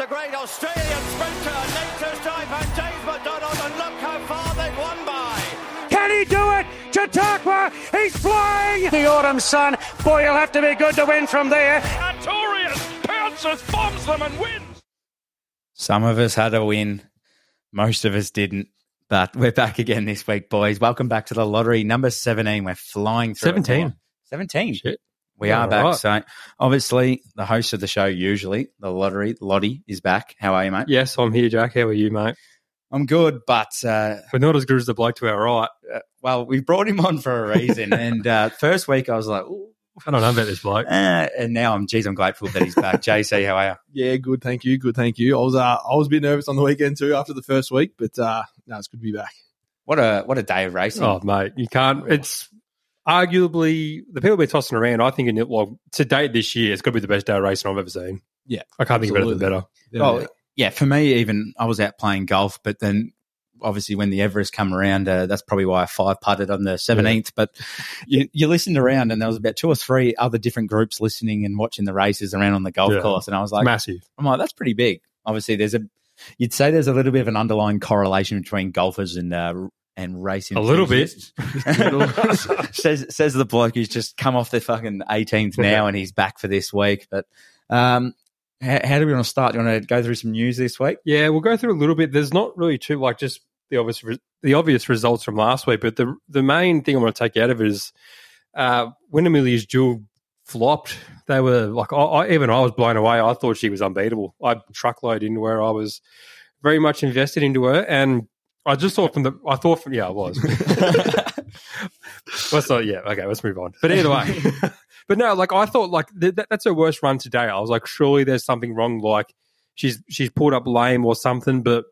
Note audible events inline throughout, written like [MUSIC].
the great Australian sprinter, Nature Strip and James McDonald, and look how far they've won by. Can he do it? Chautauqua, he's flying! The autumn sun. Boy, you'll have to be good to win from there. Artorius pounces, bombs them, and wins. Some of us had a win, most of us didn't. But we're back again this week, boys. Welcome back to the lottery number 17. We're flying through. 17. 17. Shit. We Yeah, are back. right. So, obviously, the host of the show, usually, the lottery, Lottie, is back. How are you, mate? Yes, I'm here, Jack. How are you, mate? I'm good, but, uh, We're not as good as the bloke to our right. uh, well, we brought him on for a reason. [LAUGHS] and uh, first week, I was like, Ooh, I don't know about this bloke. uh, and now I'm, geez, I'm grateful that he's back. [LAUGHS] JC, how are you? Yeah, good. Thank you. Good. Thank you. I was uh, I was a bit nervous on the weekend too after the first week, but uh, no, it's good to be back. What a what a day of racing. Oh, mate, you can't. It's arguably the people have been tossing around. I think in it, well, to date this year, it's got to be the best day of racing I've ever seen. Yeah, I can't think of anything better. Oh, yeah, for me, even I was out playing golf, but then obviously when the Everest come around, uh, that's probably why I five putted on the 17th. But you, you listened around and there was about two or three other different groups listening and watching the races around on the golf Yeah. course. And I was like, massive. I'm like, that's pretty big. Obviously, there's a, you'd say there's a little bit of an underlying correlation between golfers and, uh, and racing. A little bit. [LAUGHS] says says the bloke who's just come off the fucking 18th now and he's back for this week. But um, how, how do we want to start? Do you want to go through some news this week? Yeah, we'll go through a little bit. There's not really too like just the obvious re- the obvious results from last week, but the the main thing I want to take out of it is uh, when Amelia's Jewel flopped. They were like, I, I, even I was blown away. I thought she was unbeatable. I truckload into her. I was very much invested into her, and I just thought from the I thought from yeah, I was. [LAUGHS] let's not yeah okay let's move on but either way [LAUGHS] but no like i thought like th- that's her worst run today i was like surely there's something wrong like she's she's pulled up lame or something but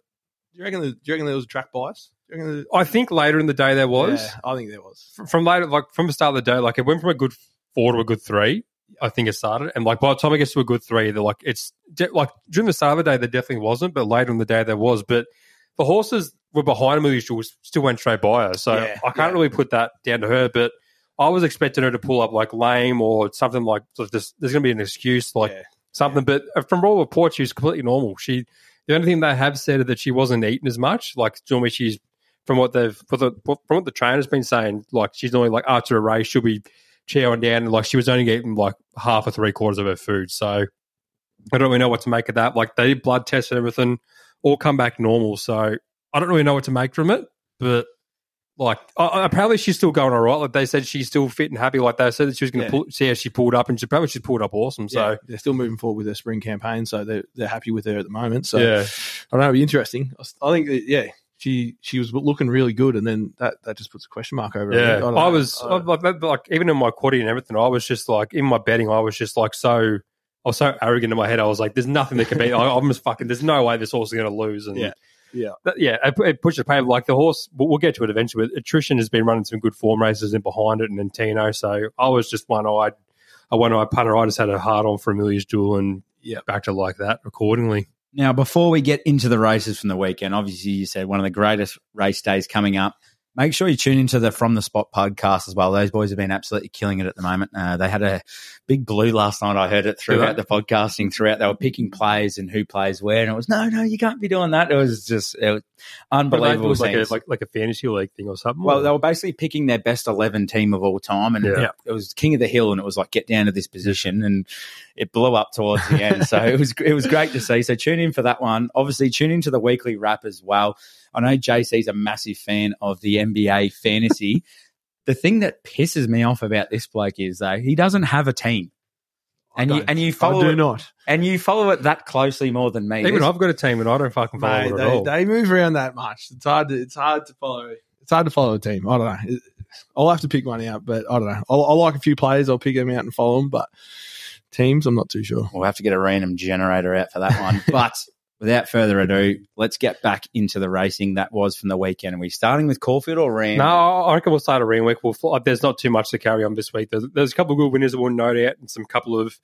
Do you reckon? The, do you reckon there was a track bias? Do you reckon the, i think later in the day there was Yeah, I think there was. F- from later like from the start of the day like it went from a good four to a good three i think it started and like by the time it gets to a good three they're like it's de- like during the start of the day there definitely wasn't but later in the day there was but the horses were behind Amelia Jewel, still went straight by her so Yeah, i can't yeah. really put that down to her but I was expecting her to pull up like lame or something like so there's, there's going to be an excuse like Yeah. something. But uh, from all reports, she was completely normal. She the only thing they have said is that she wasn't eating as much. Like normally she's from what they've from, the, from what the trainer's been saying, like she's normally like after a race she'll be chowing down and like she was only eating like half or three quarters of her food. So I don't really know what to make of that. Like they did blood tests and everything, all come back normal. So I don't really know what to make from it, but. Like uh, apparently she's still going all right. Like they said she's still fit and happy. Like they said that she was going to Yeah. see how she pulled up, and she apparently she's pulled up awesome. So yeah, they're still moving forward with their spring campaign, so they're they're happy with her at the moment. So yeah, I don't know, it'll be interesting. I think that, yeah, she she was looking really good, and then that, that just puts a question mark over. it. Yeah, don't I, was I- like, like, even in my quaddy and everything, I was just like in my betting, I was just like so. I was so arrogant in my head. I was like, "There's nothing that can beat." I, I'm just fucking. There's no way this horse is going to lose. And Yeah. Yeah. But yeah. It, it pushed the paper. Like the horse, we'll, we'll get to it eventually. But attrition has been running some good form races in behind it, and then Tino. So I was just one eyed. I one eyed punter. I just had a hard on for Amelia's Jewel and Yeah. backed it like that accordingly. Now, before we get into the races from the weekend, obviously you said one of the greatest race days coming up. Make sure you tune into the From the Spot podcast as well. Those boys have been absolutely killing it at the moment. Uh, they had a big blue last night. I heard it throughout the podcasting. Throughout, they were picking plays and who plays where, and it was no, no, you can't be doing that. It was just it was But it unbelievable. was like a like like a fantasy league thing or something. Well, they were basically picking their best 11 team of all time. And Yeah. it was King of the Hill, and it was like, get down to this position. And it blew up towards the end. So it was, it was great to see. So tune in for that one. Obviously, tune into the weekly wrap as well. I know JC's a massive fan of the NBA fantasy. [LAUGHS] the thing that pisses me off about this bloke is, though, he doesn't have a team. And you, and you follow I do it, not. and you follow it that closely more than me. even This- I've got a team and I don't fucking follow Mate, it at they, all. they move around that much. It's hard to it's hard to follow. It's hard to follow a team. I don't know. It- I'll have to pick one out, but I don't know. I'll, I'll like a few players. I'll pick them out and follow them, but teams, I'm not too sure. We'll have to get a random generator out for that one. [LAUGHS] but without further ado, let's get back into the racing that was from the weekend. Are we starting with Caulfield or Ram? No, I reckon we'll start a ring week. We'll, fl- there's not too much to carry on this week. There's, there's a couple of good winners that we'll note out and some couple of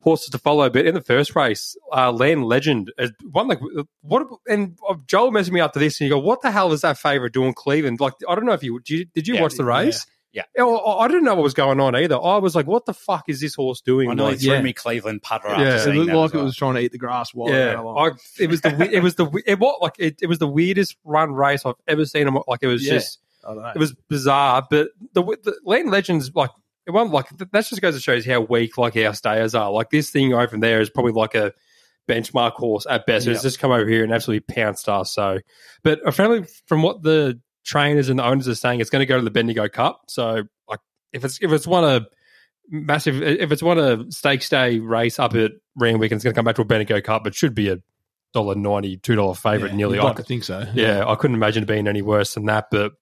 horses to follow. But in the first race, uh, Land Legend, uh, one like what? And uh, Joel messaged me after this, and you go, "What the hell is that favourite doing Cleveland?" Like, I don't know if you did. You, did you Yeah, watch the race? Yeah. I, I didn't know what was going on either. I was like, "What the fuck is this horse doing?" I nearly Like, threw yeah. me Cleveland putter Yeah. after It It looked that like as well. it was trying to eat the grass while yeah, I, it was the it was the we- it was like it, it was the weirdest run race I've ever seen. him- Like it was Yeah. just I don't know. it was bizarre. But the, the Land Legends like it wasn't like that just goes to shows how weak like our stayers are. Like this thing over there is probably like a benchmark horse at best. It's just come over here and absolutely pounced us. So, but apparently from what the trainers and the owners are saying, it's going to go to the Bendigo Cup. So like if it's if it's won a massive if it's won a stakes day race up at Randwick and it's going to come back to a Bendigo Cup, it should be a dollar ninety two dollar favorite Yeah, nearly. I like think so. yeah, I couldn't imagine it being any worse than that. But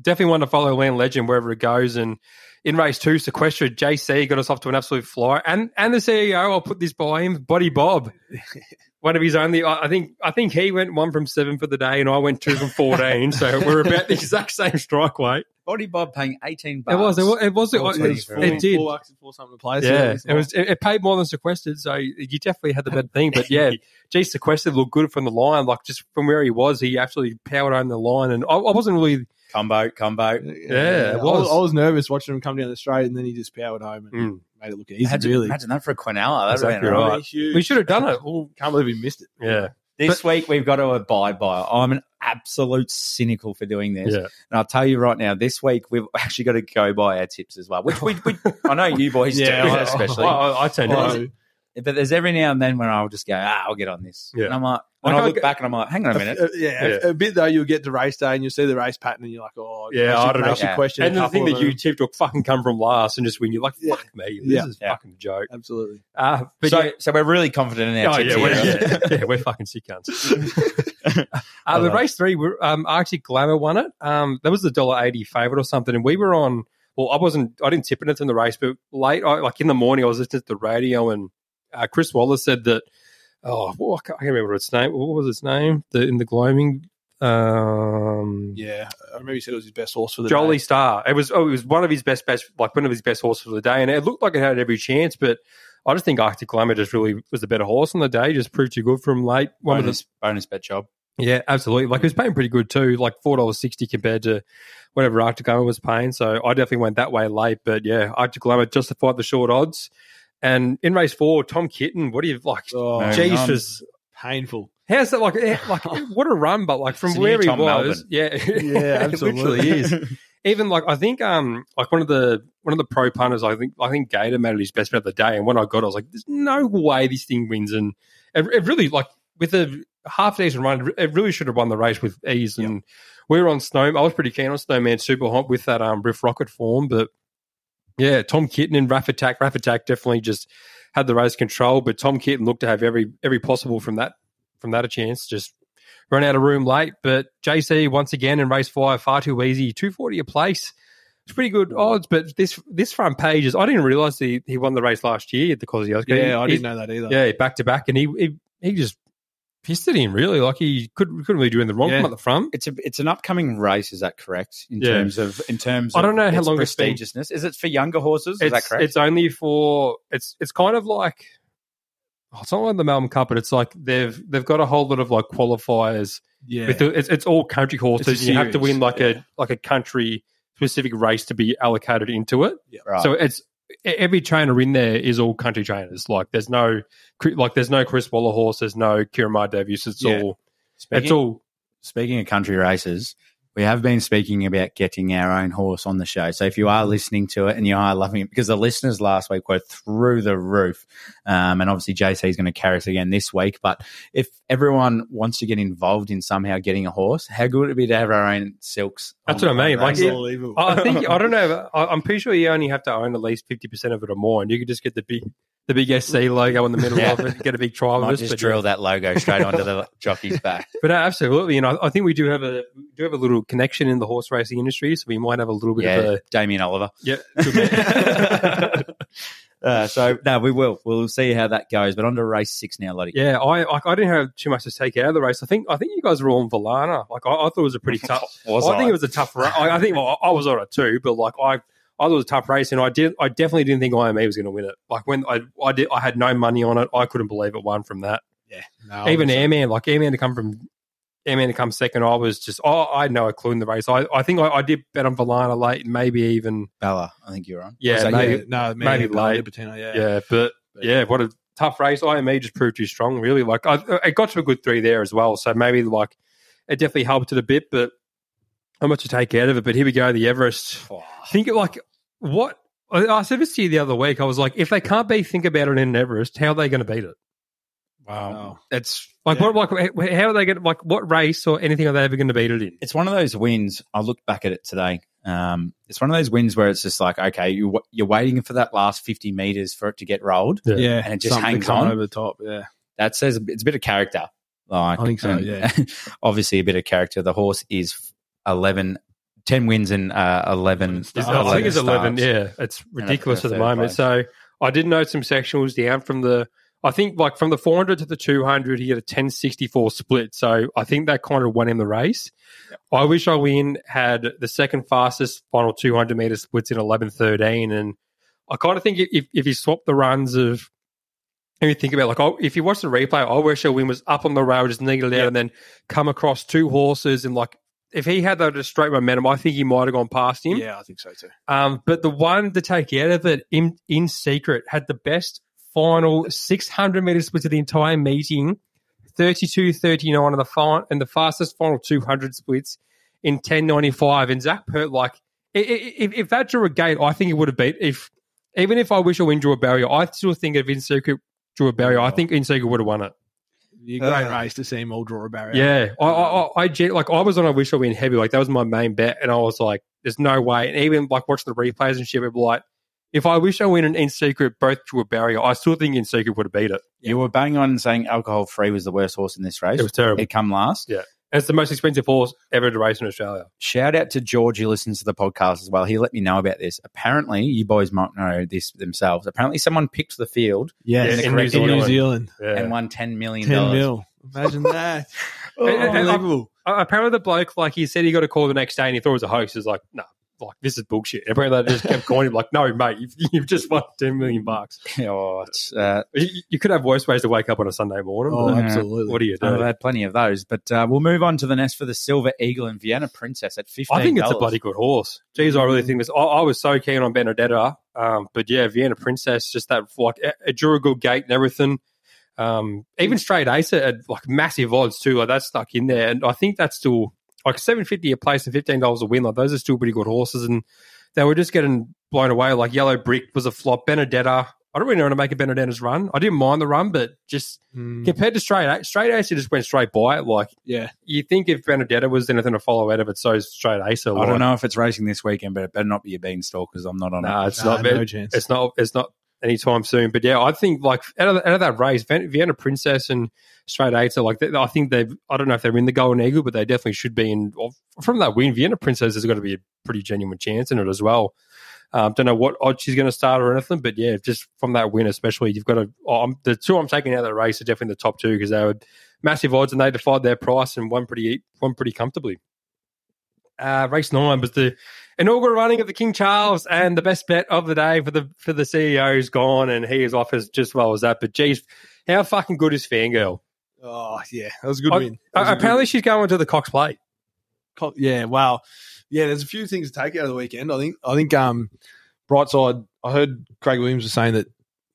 definitely want to follow Land Legend wherever it goes. And in race two, Sequestra, JC got us off to an absolute flyer. And and the CEO, I'll put this by him, Body Bob. [LAUGHS] One of his only, I I think, I think he went one from seven for the day, and I went two from fourteen. so we're about the exact same strike weight. Body Bob paying 18 It bucks. was, it was, it was, it, Four was, twenty it, for it did. Four bucks for something to play. Yeah, it was. It, it paid more than sequestered, so you definitely had the better thing. But yeah, [LAUGHS] gee, sequestered looked good from the line, like just from where he was, he absolutely powered on the line, and I, I wasn't really. Combo, combo. Yeah, it I was. I was nervous watching him come down the straight, and then he just powered home and Mm. made it look easy. Imagine, really, imagine that for a Quinella. That'd Exactly right. right. Huge. We should have done it. [LAUGHS] Can't believe he missed it. Yeah, This week we've got to abide by. I'm an absolute cynical for doing this, yeah. and I'll tell you right now. This week we've [LAUGHS] actually got to go by our tips as well, which we, we [LAUGHS] I know you boys Yeah, do, I- especially. I, I, I tend Well, to. But there's every now and then when I'll just go, ah, I'll get on this, Yeah. and I'm like, when Like, I I look get- back and I'm like, hang on a minute, Uh, yeah, Yeah. A, a bit though. You'll get to race day and you'll see the race pattern, and you're like, oh, Yeah, makes I don't know. makes you Yeah. question. And a the thing that you of them. tipped will fucking come from last and just win. You're like, Yeah. fuck me. This Yeah. is Yeah. fucking a joke. absolutely. Uh, but so yeah, so we're really confident in our Oh, tips yeah, we're, here. yeah, yeah, we're fucking sick cunts. [LAUGHS] uh, the race three, we're, um, Arctic Glamour won it. Um, that was the dollar eighty favorite or something, and we were on. Well, I wasn't. I didn't tip anything in the race, but late, I, like in the morning, I was listening to the radio, and uh, Chris Waller said that. Oh, well, I can't remember its name. What was its name? The in the gloaming. Um, Yeah, I remember he said it was his best horse for the day. Jolly day. Star. It was oh, it was one of his best best like one of his best horses for the day, and it looked like it had every chance. But I just think Arctic Glamour just really was the better horse on the day. Just proved too good from late. One of the bonus, bonus bet job. yeah, absolutely. Like it was paying pretty good too, like four dollars sixty compared to whatever Arctic Glamour was paying. So I definitely went that way late. But yeah, Arctic Glamour justified the short odds. And in race four, Tom Kitten, what do you like? Oh, No. Jesus. painful. How's that like? eh, Like [LAUGHS] what a run, but like from It's where he Tom was, Melbourne. yeah, [LAUGHS] Yeah, absolutely. is. Even like I think, um, like one of the one of the pro punters, I think I think Gator made it his best bet of the day. And when I got, it, I was like, "There's no way this thing wins." And it, it really like with a half decent run, it really should have won the race with ease. And we were on Snow. I was pretty keen on Snowman Super Hot with that um Riff Rocket form, but yeah, Tom Kitten and Raff Attack. Raff Attack definitely just had the race control, but Tom Kitten looked to have every every possible from that from that a chance. Just run out of room late. But JC once again in race five, far too easy, two forty a place. It's pretty good odds, but this this front page is I didn't realise he, he won the race last year at the Kosciuszko. Yeah, I didn't know that either. Yeah, back to back, and he he, he just pissed it in really. Like he could couldn't really do anything wrong Yeah. from at the front. It's a it's an upcoming race. Is that correct? In Yeah. terms of in terms, I don't know how long it's prestigiousness. Is it for younger horses? Is that correct? It's only for it's it's kind of like oh, it's not like the Melbourne Cup, but it's like they've they've got a whole lot of like qualifiers. yeah. With the, it's, it's all country horses. It's a and you have to win like yeah. a like a country specific race to be allocated into it. right. So it's every trainer in there is all country trainers. Like there's no like there's no Chris Waller horse. There's no Kieran Davies. It's Yeah. all speaking, it's all speaking of country races, we have been speaking about getting our own horse on the show. So if you are listening to it and you are loving it, because the listeners last week were through the roof, um, and obviously JC is going to carry us again this week. But if everyone wants to get involved in somehow getting a horse, how good would it be to have our own silks? That's on what I the mean. Like, race? it- Unbelievable. I think I don't know. [LAUGHS] I- I'm pretty sure you only have to own at least fifty percent of it or more, and you could just get the big the big SC logo in the middle Yeah. of it, get a big trial of might this. just drill that logo straight onto the [LAUGHS] jockey's back. but uh, absolutely, and I, I think we do have a do have a little connection in the horse racing industry, so we might have a little bit of Yeah, a Damien Oliver. yeah. [LAUGHS] Uh, so no, we will. We'll see how that goes. But on to race six now, Lottie. Yeah, I like, I didn't have too much to take out of the race. I think I think you guys were all on Valana. Like I, I thought it was a pretty [LAUGHS] tough. Was I think it was a tough. Ra- I, I think well, I was on it too, but like I, I thought it was a tough race, and I did. I definitely didn't think IME was going to win it. Like when I, I did, I had no money on it. I couldn't believe it won from that. yeah. No, Even Airman, like Airman to come from Amanda comes second, I was just, oh, I had no clue in the race. I, I think I, I did bet on Valana late, and maybe even, Bella, I think you're on. yeah, maybe, you? no, maybe late. Libertino, yeah. yeah, but yeah, what a tough race. IME just proved too strong, really. Like, I, it got to a good three there as well. So maybe, like, it definitely helped it a bit, but how much to take out of it. But here we go, the Everest. i Think of like, what? I I said this to you the other week. I was like, if they can't beat Think About It in Everest, how are they going to beat it? Wow. It's like, what, like, how are they going like, what race or anything are they ever going to beat it in? It's one of those wins. I looked back at it today. Um, it's one of those wins where it's just like, okay, you, you're waiting for that last 50 meters for it to get rolled. Yeah. Yeah. And it just something hangs to on. over the top. Yeah. That says it's a bit of character. Like, I think so, and yeah. [LAUGHS] obviously, a bit of character. The horse is 11, 10 wins and uh, 11. It's- I think it's 11. Yeah, it's ridiculous at the moment. place. So I did note some sectionals down from the, I think like from the 400 to the 200, he had a 1064 split. So I think that kind of won him the race. I wish I win had the second fastest final 200 meter splits in 1113. And I kind of think if, if you swap the runs of, if you think about like, oh, if you watch the replay, I wish I Win was up on the rail, just needled out, and then come across two horses and like, if he had that straight momentum, I think he might have gone past him. Yeah, I think so too. Um, but the one to take out of it in, in secret had the best final 600 meter split of the entire meeting 32 39 and the, fi- and the fastest final 200 splits in 1095. And Zach Pert, like, if, if that drew a gate, I think he would have beat. If Even if I wish I win drew a barrier, I still think if in secret drew a barrier, I think in secret would have won it. A great Uh, race to see him all draw a barrier. Yeah, I, I, I, I like I was on a wish I win heavy, like that was my main bet, and I was like, "There's no way." And even like watching the replays and shit, we'd like, "If I wish I win and in secret both drew a barrier, I still think in secret would have beat it." You were bang on saying alcohol free was the worst horse in this race. It was terrible. It come last. Yeah. And it's the most expensive horse ever to race in Australia. Shout out to George who listens to the podcast as well. He let me know about this. Apparently, you boys might know this themselves. Apparently, someone picked the field Yes, Yeah, in, New Zealand. Zealand. Yeah. and won $10 million. mil. Imagine [LAUGHS] that. And- and- and, like, Unbelievable. uh, apparently, the bloke like he said he got a call the next day and he thought it was a hoax. He's like, "No, like this is bullshit." And apparently, they just kept calling him like, "No, mate, you've, you've just won ten million bucks." oh, it's, uh, You, you could have worse ways to wake up on a Sunday morning. Oh, absolutely. what do you do? I've had plenty of those, but uh, we'll move on to the nest for the Silver Eagle and Vienna Princess at fifteen. I think it's a bloody good horse. Geez, I really think this. I, I was so keen on Benedetta, um, but yeah, Vienna Princess, just that like it, it drew a good gate and everything. Um, even straight ace at like massive odds too. Like that's stuck in there, and I think that's still like seven fifty a place and fifteen dollars a win. Like those are still pretty good horses, and they were just getting blown away. Like Yellow Brick was a flop. Benedetta. I don't really know how to make a Benedetta's run. I didn't mind the run, but just Mm, compared to straight ace, straight ace, it just went straight by it. Like yeah. you think if Benedetta was anything to follow out of it, so is straight ace. I don't know if it's racing this weekend, but it better not be a beanstalk because I'm not on No, it. it's Nah, not. no it- chance. It's not. It's not anytime soon. But yeah, I think like out of, out of that race, Vien- Vienna Princess and Straight Eights are like. they- I think they've. I don't know if they're in the Golden Eagle, but they definitely should be. in from that win, Vienna Princess has got to be a pretty genuine chance in it as well. Um, don't know what odds she's going to start or anything, but yeah, just from that win, especially, you've got to. Um, the two I'm taking out of the race are definitely the top two because they were massive odds and they defied their price and won pretty won pretty comfortably. Uh, race nine was the inaugural running of the King Charles, and the best bet of the day for the for the CEO is gone, and he is off as just well as that. But geez, how fucking good is Fangirl? Oh, yeah. That was a good I- win. Uh, good- apparently, she's going to the Cox Plate. Co- yeah, wow. Yeah, there's a few things to take out of the weekend. I think I think um Brightside I heard Craig Williams was saying that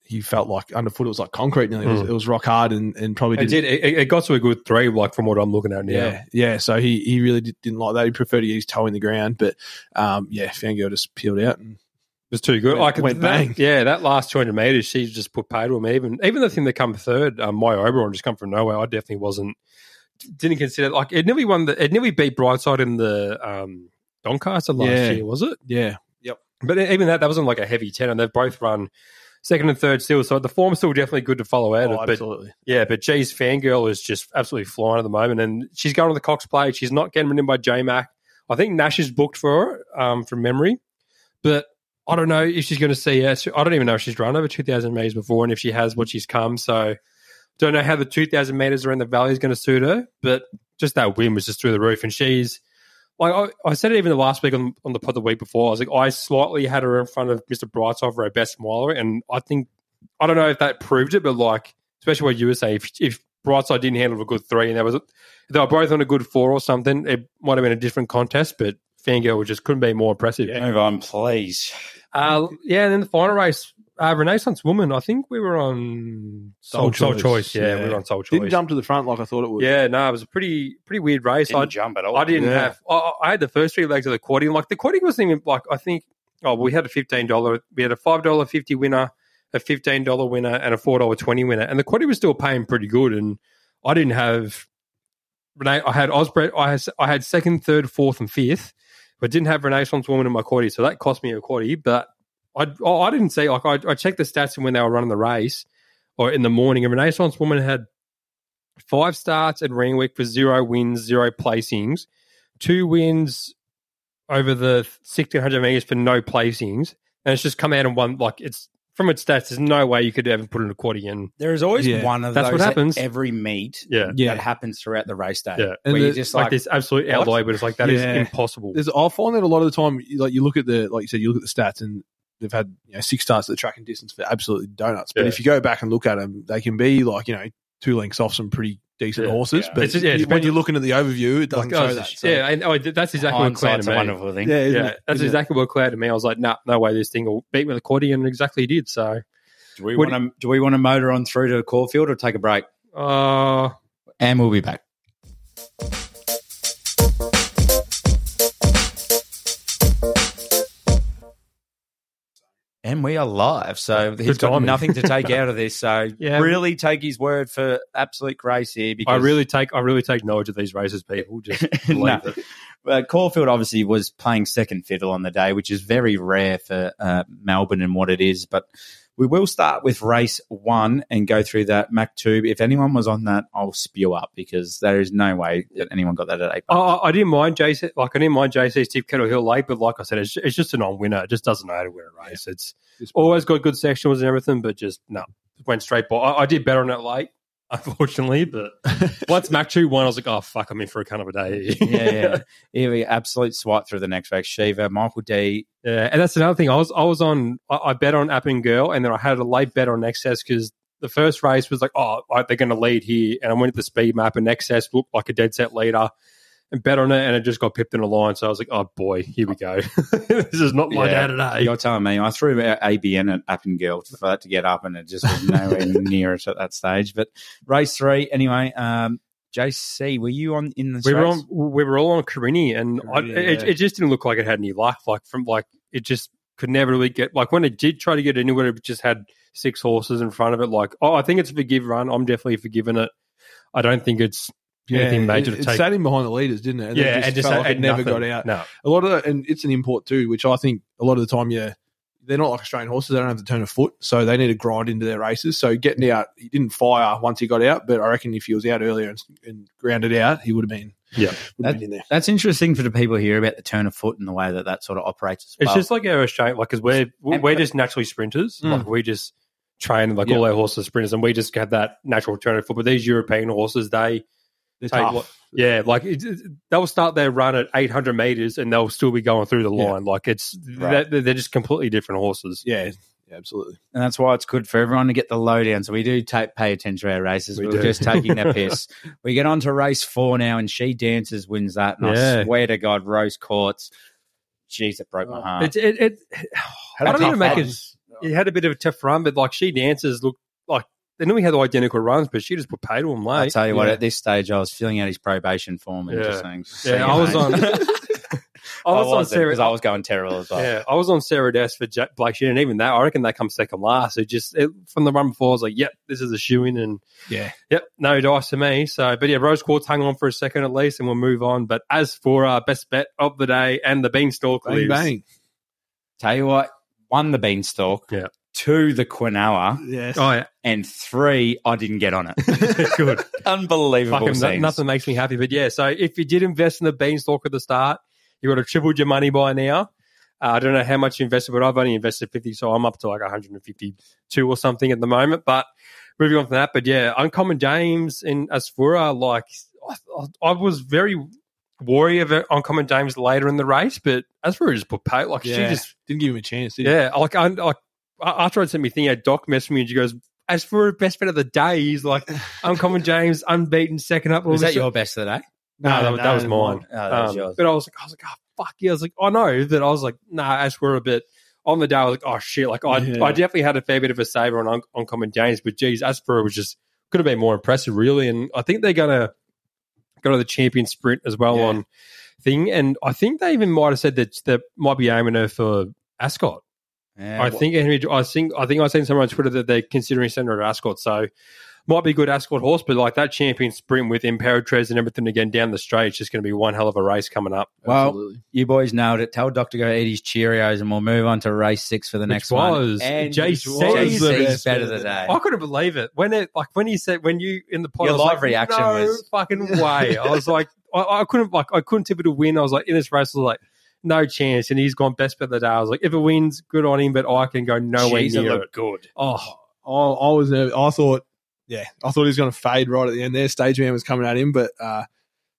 he felt like underfoot it was like concrete nearly. It, was, Mm. it was rock hard and, and probably It did did. It, it got to a good three, like from what I'm looking at now. Yeah, yeah. So he, he really did, didn't like that. He preferred to get his toe in the ground. But um, yeah, Fangirl just peeled out. And It was too good. Went- like went that- bang. Yeah, that last 200 meters, she just put pay to him. Even even the thing that come third, um, my Oberon just come from nowhere. I definitely wasn't didn't consider like it nearly won the it nearly beat Brightside in the um Doncaster last Yeah. year, was it? yeah, Yep. But even that, that wasn't like a heavy ten, and they've both run second and third still. So the form's still definitely good to follow out oh, of. But absolutely. yeah, but G's fangirl is just absolutely flying at the moment, and she's going on the Cox plate. She's not getting in by J Mac. I think Nash is booked for her um, from memory, but I don't know if she's going to see her. I don't even know if she's run over two thousand meters before, and if she has, what she's come. So don't know how the two thousand meters around the valley is going to suit her, but just that win was just through the roof, and she's. Like I, I said it even the last week on, on the pod the week before, I was like, I slightly had her in front of Mr. Brightside for her best miler, and I think I don't know if that proved it, but like, especially what you were saying, if, if Brightside didn't handle a good three, and there was they were both on a good four or something. It might have been a different contest, but Fangirl just couldn't be more impressive. Yeah, Move on, please. uh, yeah and then the final race, uh, Renaissance Woman. I think we were on Soul, Soul Choice. Yeah, we were on Soul Choice. Didn't jump to the front like I thought it would. Yeah, no, it was a pretty pretty weird race. Didn't I, jump at all. I didn't Yeah. have. I, I had the first three legs of the quaddie. Like the quaddie wasn't even like I think. Oh, we had a fifteen dollar. We had a five dollar fifty winner, a fifteen dollar winner, and a four dollar twenty winner. And the quaddie was still paying pretty good. And I didn't have. Renee, I had Osprey. I had I had second, third, fourth, and fifth, but didn't have Renaissance Woman in my quaddie. So that cost me a quaddie. But I I didn't see like I, I checked the stats when they were running the race or in the morning. a Renaissance Woman had five starts at Randwick for zero wins, zero placings, two wins over the 1600 meters for no placings. And it's just come out and won. Like it's from its stats, there's no way you could ever put in a quaddie in. There is always Yeah. one of That's those what happens. at every meet Yeah. Yeah. that happens throughout the race day. Yeah. And where the- you just Like, like, this absolute outlier, but it's like that is Yeah. impossible. There's, I'll find that a lot of the time, like you look at the, like you said, you look at the stats and they've had you know six starts at the track and distance for absolutely donuts. But Yeah. if you go back and look at them, they can be like you know two lengths off some pretty decent Yeah. horses. Yeah. But It's just- yeah, when you're looking at the overview, it doesn't Like, oh, show that. So. yeah, and, oh, that's exactly what cleared hindsight's to a me. wonderful thing. yeah, Yeah, it? that's Isn't it? exactly what cleared to me. I was like, nah, no way this thing will beat me with a quaddie, and exactly it did. So, Do we want to do we want to motor on through to Caulfield or take a break? uh, And we'll be back. And we are live, so he's got timing. nothing to take out of this. So [LAUGHS] Yeah. really take his word for absolute grace here. Because I really take I really take knowledge of these races, people. Just [LAUGHS] believe No. it. Uh, Caulfield obviously was playing second fiddle on the day, which is very rare for uh, Melbourne and what it is. But we will start with race one and go through that Mac tube. If anyone was on that, I'll spew up because there is no way that anyone got that at eight. I, I- didn't mind JC, like I didn't mind JC's tip Kettle Hill late, but like I said, it's, it's just a non-winner. It just doesn't know how to win a race. It's always got good sections and everything, but just no, went straight by. I, I did better on it late, [LAUGHS] unfortunately, but once Mac two won, I was like, oh fuck, I'm in for a kind of a day. yeah, yeah. [LAUGHS] Here we absolute swipe through the next race. Shiva, Michael D. Yeah, and that's another thing. I was I was on I, I bet on App and Girl, and then I had a late bet on Excess because the first race was like, oh, I- they're going to lead here, and I went to the speed map, and Excess looked like a dead set leader, and bet on it, and it just got pipped in a line. So I was like, oh boy, here we go. [LAUGHS] this is not my Yeah. day today. You're telling me I threw ABN at Appengirl for that to get up, and it just was nowhere [LAUGHS] near it at that stage. But race three, anyway. Um, JC, were you on in the we were on we were all on Carini, and I, Carini, it, yeah. it just didn't look like it had any life. Like from like it just could never really get like when it did try to get anywhere, it, it just had six horses in front of it. Like oh, I think it's a forgive run. I'm definitely forgiving it. I don't think it's anything major it, to it sat in behind the leaders, didn't it? And yeah, it and just felt like it never nothing. got out. No, A lot of the, and it's an import too, which I think a lot of the time, yeah, they're not like Australian horses. They don't have to turn a foot, so they need to grind into their races. So getting out, he didn't fire once he got out, but I reckon if he was out earlier and, and grounded out, he would have been, Yeah. would have been in there. That's interesting for the people here about the turn of foot and the way that that sort of operates as it's just like our Australian like because we're we're just naturally sprinters. Mm. Like we just train like Yeah. all our horses are sprinters, and we just have that natural turn of foot. But these European horses, they They're take tough. what- Yeah, like it, it- they'll start their run at 800 meters and they'll still be going through the Yeah. line. Like it's Right. they're, they're just completely different horses. yeah, yeah, absolutely. and that's why it's good for everyone to get the lowdown. So we do take pay attention to our races. We We are do. just taking the [LAUGHS] piss. We get on to race four now, and she dances wins that. And Yeah. I swear to God, Rose Quartz. Jeez, it broke my heart. It, it, it, [SIGHS] Had I a don't tough even make it. It had a bit of a tough run, but like she dances look like they knew he had identical runs, but she just put pay to him, late. I'll tell you what, at this stage, I was filling out his probation form and Yeah. just saying, "See Yeah, you, I was mate." on. [LAUGHS] [LAUGHS] I was, on Sarah. because I was going terrible as well. Yeah, I was on Sarah Des for Jack Blake Shannon. Even that, I reckon they come second last. It just it, from the run before, I was like, "Yep, this is a shoe in," and Yeah, Yep, no dice to me. So, but yeah, Rose Quartz hung on for a second at least, and we'll move on. But as for our best bet of the day and the beanstalk bang lives, bang. Tell you what, one the beanstalk, Yeah. two the quinoa, Yes. Oh yeah, and three I didn't get on it. [LAUGHS] good. Unbelievable Fucking scenes. nothing makes me happy. But yeah, so if you did invest in the beanstalk at the start, you would have tripled your money by now. Uh, I don't know how much you invested, but I've only invested fifty, so I'm up to like 152 or something at the moment. But moving on from that, but yeah, Uncommon James and Asfoora, like I, I was very wary of Uncommon James later in the race, but Asfoora just put pay like Yeah. she just Didn't give him a chance. Did yeah, like I like after I sent me thing, yeah, Doc messaged me and she goes, as for best bet of the day, he's like uncommon James, unbeaten, second up. Was that shit. your best of the day? No, that, was- that was mine. Oh, that was Um, yours. But I was like, I was like, oh fuck yeah! I was like, I know that I was like, nah, as we're a bit on the day, I was like, oh shit! Like I, Yeah. I definitely had a fair bit of a saver on Un- uncommon James, but geez, Asfoora was just could have been more impressive, really. And I think they're gonna go to the champion sprint as well Yeah. on thing, and I think they even might have said that they might be aiming her for Ascot. Yeah, I think Henry. I think I think I seen someone on Twitter that they're considering sending her Ascot. So might be a good Ascot horse, but like that champion sprint with Imperatriz and everything again down the straight, it's just going to be one hell of a race coming up. Well, Absolutely. you boys nailed it. Tell Doctor go eat his Cheerios, and we'll move on to race six for the next Which one. was And JC's JC's the best better bet of than the day. I couldn't believe it when it like when he said when you in the pod Your I live like, reaction no was- fucking way. I was like I, I couldn't like I couldn't tip it to win. I was like in this race I was like no chance, and he's gone best bet of the day. I was like if it wins, good on him, but I can go nowhere Jeez, it near looked it. good. Oh, I, I was nervous. I thought, yeah, I thought he was going to fade right at the end there. Stage man was coming at him, but uh,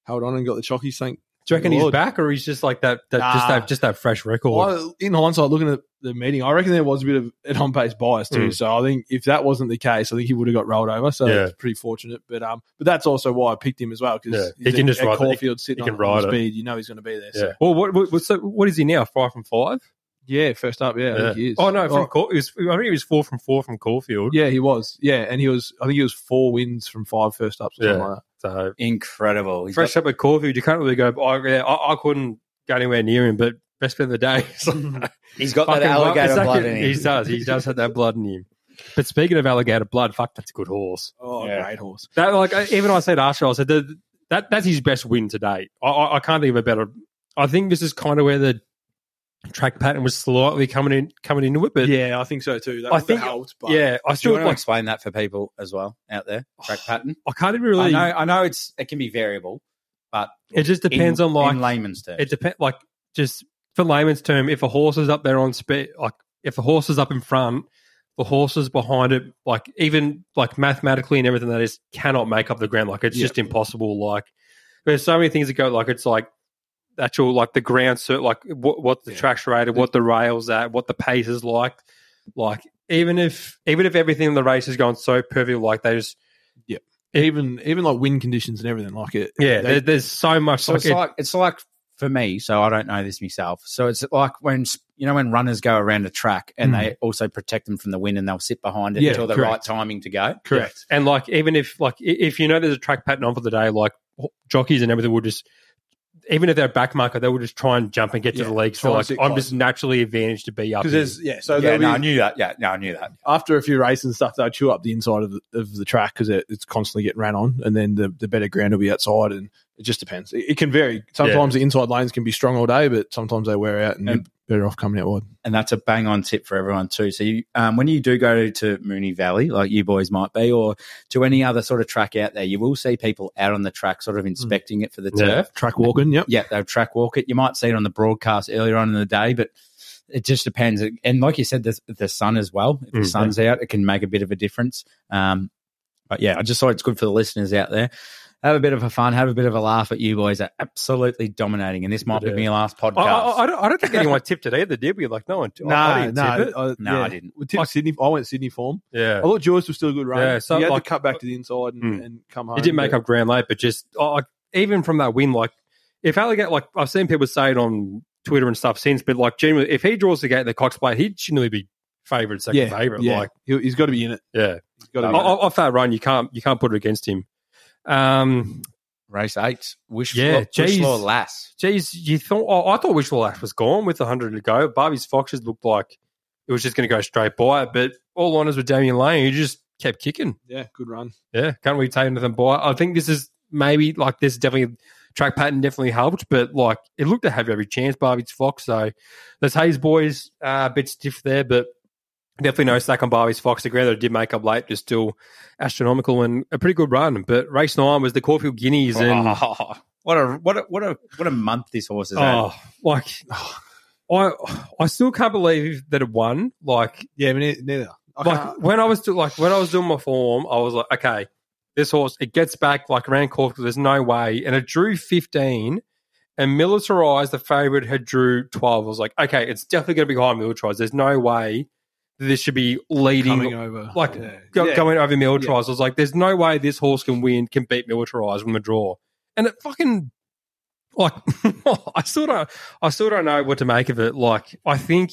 held on and got the chockies. Thank do you reckon he's back or he's just like that? that just that just that fresh record. Well, in hindsight, looking at the meeting, I reckon there was a bit of an on pace bias too. Mm. So I think if that wasn't the case, I think he would have got rolled over. So Yeah. it's pretty fortunate. But um, but that's also why I picked him as well because Yeah. He can just ride Caulfield sitting he can on, on ride it. speed. You know he's going to be there. Yeah. So. Well, what, what, the, what is he now? Five from five. Yeah, first up, yeah, I think he is. Oh no, from Oh, Caul- he was, I think he was four from four from Caulfield. yeah, he was. Yeah, and he was. I think he was four wins from five first ups or something Yeah. like that. So Incredible. He's fresh got- up at Caulfield, you can't really go. I, yeah, I, I couldn't go anywhere near him, but best bet of the day. [LAUGHS] [LAUGHS] he's got that alligator blood- blood in He does. He does have that blood in him. But speaking of alligator blood, fuck, that's a good horse. Oh, Yeah. great horse. That like even I said Archer, I said that, that that's his best win to date. I, I, I can't think of a better. I think this is kind of where the track pattern was slightly coming in coming into it, but Yeah, I think so too. That I think- helped. But yeah, I still want to like. explain that for people as well out there? Track [SIGHS] pattern. I can't even really. I know. I know it's it can be variable, but It just depends in, on like in layman's terms. It depends, like just for layman's term, if a horse is up there on speed, like if a horse is up in front, the horses behind it, like even like mathematically and everything that is, cannot make up the ground. Like it's Yeah. just impossible. Like there's so many things that go. Like it's like actual like the ground cert, like what what the Yeah. track's rated, what the rails at, what the pace is like. Like even if even if everything in the race is going so perfect, like they just yeah. even even like wind conditions and everything like it. yeah, they- there's so much. So like, it's it- like it's like for me. So I don't know this myself. So it's like when you know when runners go around a track and Hmm. they also protect them from the wind and they'll sit behind it Yeah, until the correct. right timing to go. correct. And like, even if like if you know there's a track pattern on for the day, like jockeys and everything will just, even if they're back marker, they will just try and jump and get to Yeah, the league. So like, I'm close. just naturally advantaged to be up. Because yeah, so yeah, there'll no, I knew that. Yeah, no, I knew that. after a few races and stuff, they'll chew up the inside of the, of the track because it, it's constantly getting ran on, and then the, the better ground will be outside, and it just depends. It, it can vary. Sometimes the inside lanes can be strong all day, but sometimes they wear out, and, And- you're better off coming out wide. and that's a bang on tip for everyone too. So you, um, when you do go to Moonee Valley, like you boys might be, or to any other sort of track out there, you will see people out on the track, sort of inspecting it for the Yeah. turf. Track walking, yep. Yeah, they'll track walk it. You might see it on the broadcast earlier on in the day, but it just depends. And like you said, the, the sun as well. If the Mm. sun's out, it can make a bit of a difference. Um, but yeah, I just thought it's good for the listeners out there. Have a bit of a fun, have a bit of a laugh at you boys are absolutely dominating. And this might be my last podcast. I, I, don't, I don't think anyone tipped it either, did we? Like no one. I, I didn't tip it. I, No, I didn't. We tipped Sydney. I went Sydney form. Yeah, I thought Joyce was still a good run. Yeah, so, he had like- to cut back to the inside and, Mm. and come home. he didn't make but- up ground late, but just oh, even from that win, like if Alligator, like I've seen people say it on Twitter and stuff since, but like genuinely, if he draws the gate, the Cox Plate, he should really be favourite, second Yeah, favourite. yeah. Like He, he's got to be in it. yeah, He's got to be O- in it. off that run, you can't you can't put it against him. Um, Race eight. Wish Yeah, Wish geez. Lass. Geez, you thought? Oh, I thought Wishful Ash was gone with 100 to go. Barbie's Foxes looked like it was just going to go straight by it, but all honors with Damian Lane, he just kept kicking. Yeah, good run. Yeah, can't we take anything by. I think this is maybe like this definitely track pattern definitely helped, but like it looked to have every chance. Barbie's Fox, so there's Hayes boys uh, a bit stiff there, but definitely no stack on Barbie's Fox. The ground that did make up late just still astronomical and a pretty good run. But race nine was the Caulfield Guineas, and Oh, [LAUGHS] what a what a what a what a month this horse has had. Oh, like I I still can't believe that it won. Like Yeah, but ne- neither. I like can't- when I was do, like when I was doing my form, I was like, okay, this horse it gets back like around Cork. There's no way, and it drew 15. And Militarized, the favorite, had drew 12. I was like, okay, it's definitely going to be high Militarized. There's no way that this should be leading Coming over. like Yeah. go, Yeah. going over militarized. I was like, there's no way this horse can win, can beat militarized from a draw. And it fucking like [LAUGHS] I still don't I still don't know what to make of it. Like I think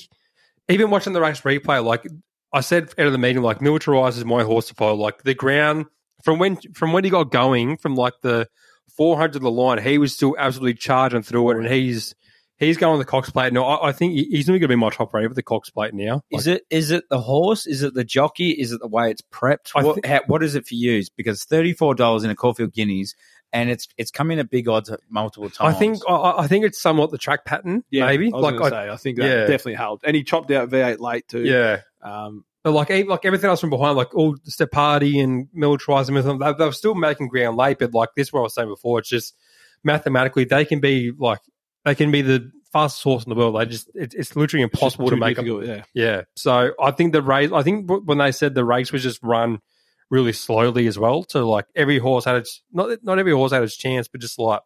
even watching the race replay, like I said out of the meeting, like militarized is my horse to follow. Like the ground from when from when he got going, from like the four hundred of the line, he was still absolutely charging through it and he's he's going on the Cox plate. No, I, I think he's only gonna be my top rated with the Cox plate now. Is it is it the horse? Is it the jockey? Is it the way it's prepped? What, thi- how, what is it for you? Because thirty four dollars in a Caulfield Guineas, and it's it's come in at big odds multiple times. I times. think I, I think it's somewhat the track pattern, Yeah, maybe. I was like gonna I, say, I think that yeah. definitely helped. And he chopped out V8 late too. yeah, Um, But like, like everything else from behind, like all the step party and militarized and everything, they, they were still making ground late. But like this, is what I was saying before, it's just mathematically they can be like they can be the fastest horse in the world. They just it, it's literally impossible to make. Them, yeah. yeah. So I think the race. I think when they said the race was just run really slowly as well. So like every horse had its not not every horse had its chance, but just like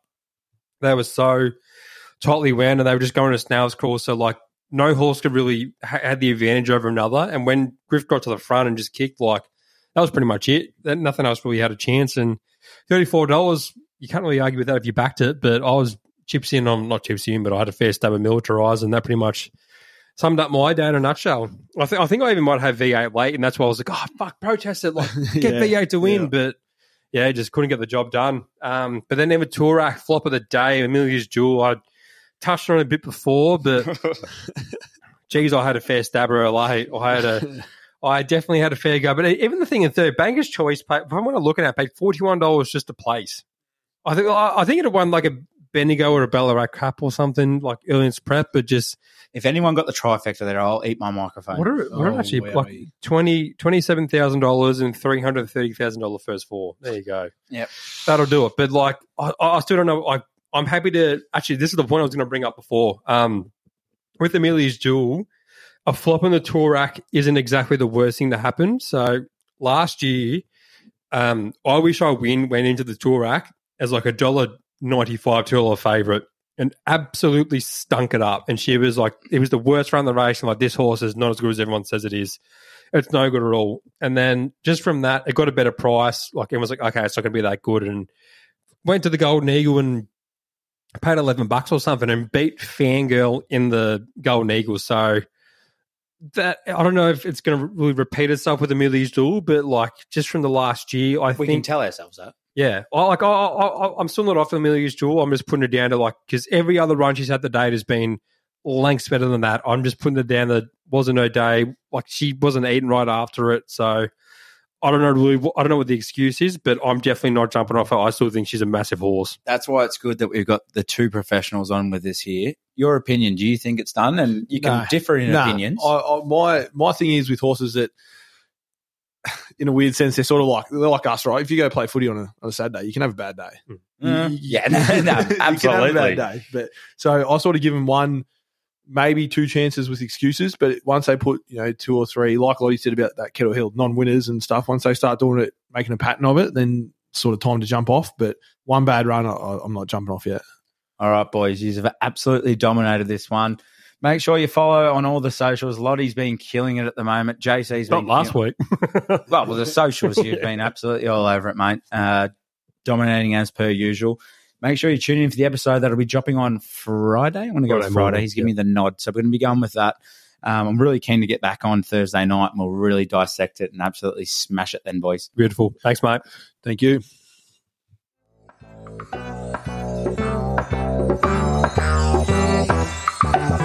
they were so tightly wound and they were just going to snail's crawl. So like no horse could really ha- had the advantage over another. And when Griff got to the front and just kicked, like that was pretty much it. Then nothing else really had a chance. And thirty four dollars, you can't really argue with that if you backed it. But I was chips in on not chips in, but I had a fair stab of militarized, and that pretty much summed up my day in a nutshell. I think I think I even might have V eight late, and that's why I was like, oh fuck, protest it, like [LAUGHS] get Yeah, V eight to win, yeah. but. Yeah, just couldn't get the job done. Um, but then Emma Toorak, flop of the day, Amelia's Jewel. I touched on it a bit before, but [LAUGHS] geez, I had a fair stabber late. I had a, [LAUGHS] I definitely had a fair go. But even the thing in third, Banker's Choice, paid, if I'm going to look at it, paid forty one dollars just to place. I think I I think it had won like a Bendigo or a Ballarat Cup or something like early in its prep, but just if anyone got the trifecta there, I'll eat my microphone. what are what are Oh, actually like twenty twenty seven thousand dollars and three hundred thirty thousand dollar first four. There you go. Yep. that'll do it. But like, I, I still don't know. I, I'm happy to actually. This is the point I was going to bring up before. Um, with Amelia's Jewel, a flop in the Toorak isn't exactly the worst thing to happen. So last year, um, I wish I win went into the Toorak as like a dollar ninety five two dollar favorite. And absolutely stunk it up. And she was like, it was the worst run of the race. And like, this horse is not as good as everyone says it is. It's no good at all. And then just from that, it got a better price. Like, it was like, okay, it's not going to be that good. And went to the Golden Eagle and paid 11 bucks or something and beat Fangirl in the Golden Eagle. So that, I don't know if it's going to really repeat itself with Amelia's Jewel, but like just from the last year, I we think We can tell ourselves that. Yeah, I like I, I, I, I'm still not off Amelia's Jewel. I'm just putting it down to like because every other run she's had the date has been lengths better than that. I'm just putting it down that wasn't her day. Like she wasn't eating right after it, so I don't know really. what- I don't know what the excuse is, but I'm definitely not jumping off her. I still think she's a massive horse. That's why it's good that we've got the two professionals on with us here. Your opinion? Do you think it's done? And you can No. differ in Nah, opinions. I, I, my my thing is with horses that, [LAUGHS] in a weird sense, they're sort of like they're like us, right? If you go play footy on a on a Saturday, you can have a bad day. Uh, You- yeah, [LAUGHS] no, no, you can have a absolutely. bad day. But so I sort of give them one, maybe two chances with excuses. But once they put you know two or three, like Lottie said about that Kettle Hill non-winners and stuff, once they start doing it, making a pattern of it, then sort of time to jump off. But one bad run, I, I'm not jumping off yet. All right, boys, you have absolutely dominated this one. Make sure you follow on all the socials. Lottie's been killing it at the moment. JC's Not been last kill- week. [LAUGHS] Well, well, the socials you've [LAUGHS] been absolutely all over it, mate. Uh, dominating as per usual. Make sure you tune in for the episode that'll be dropping on Friday. I want to go Friday Friday. morning, He's giving me the nod, so we're going to be going with that. Um, I'm really keen to get back on Thursday night, and we'll really dissect it and absolutely smash it. Then, boys. Beautiful. Thanks, mate. Thank you. Thank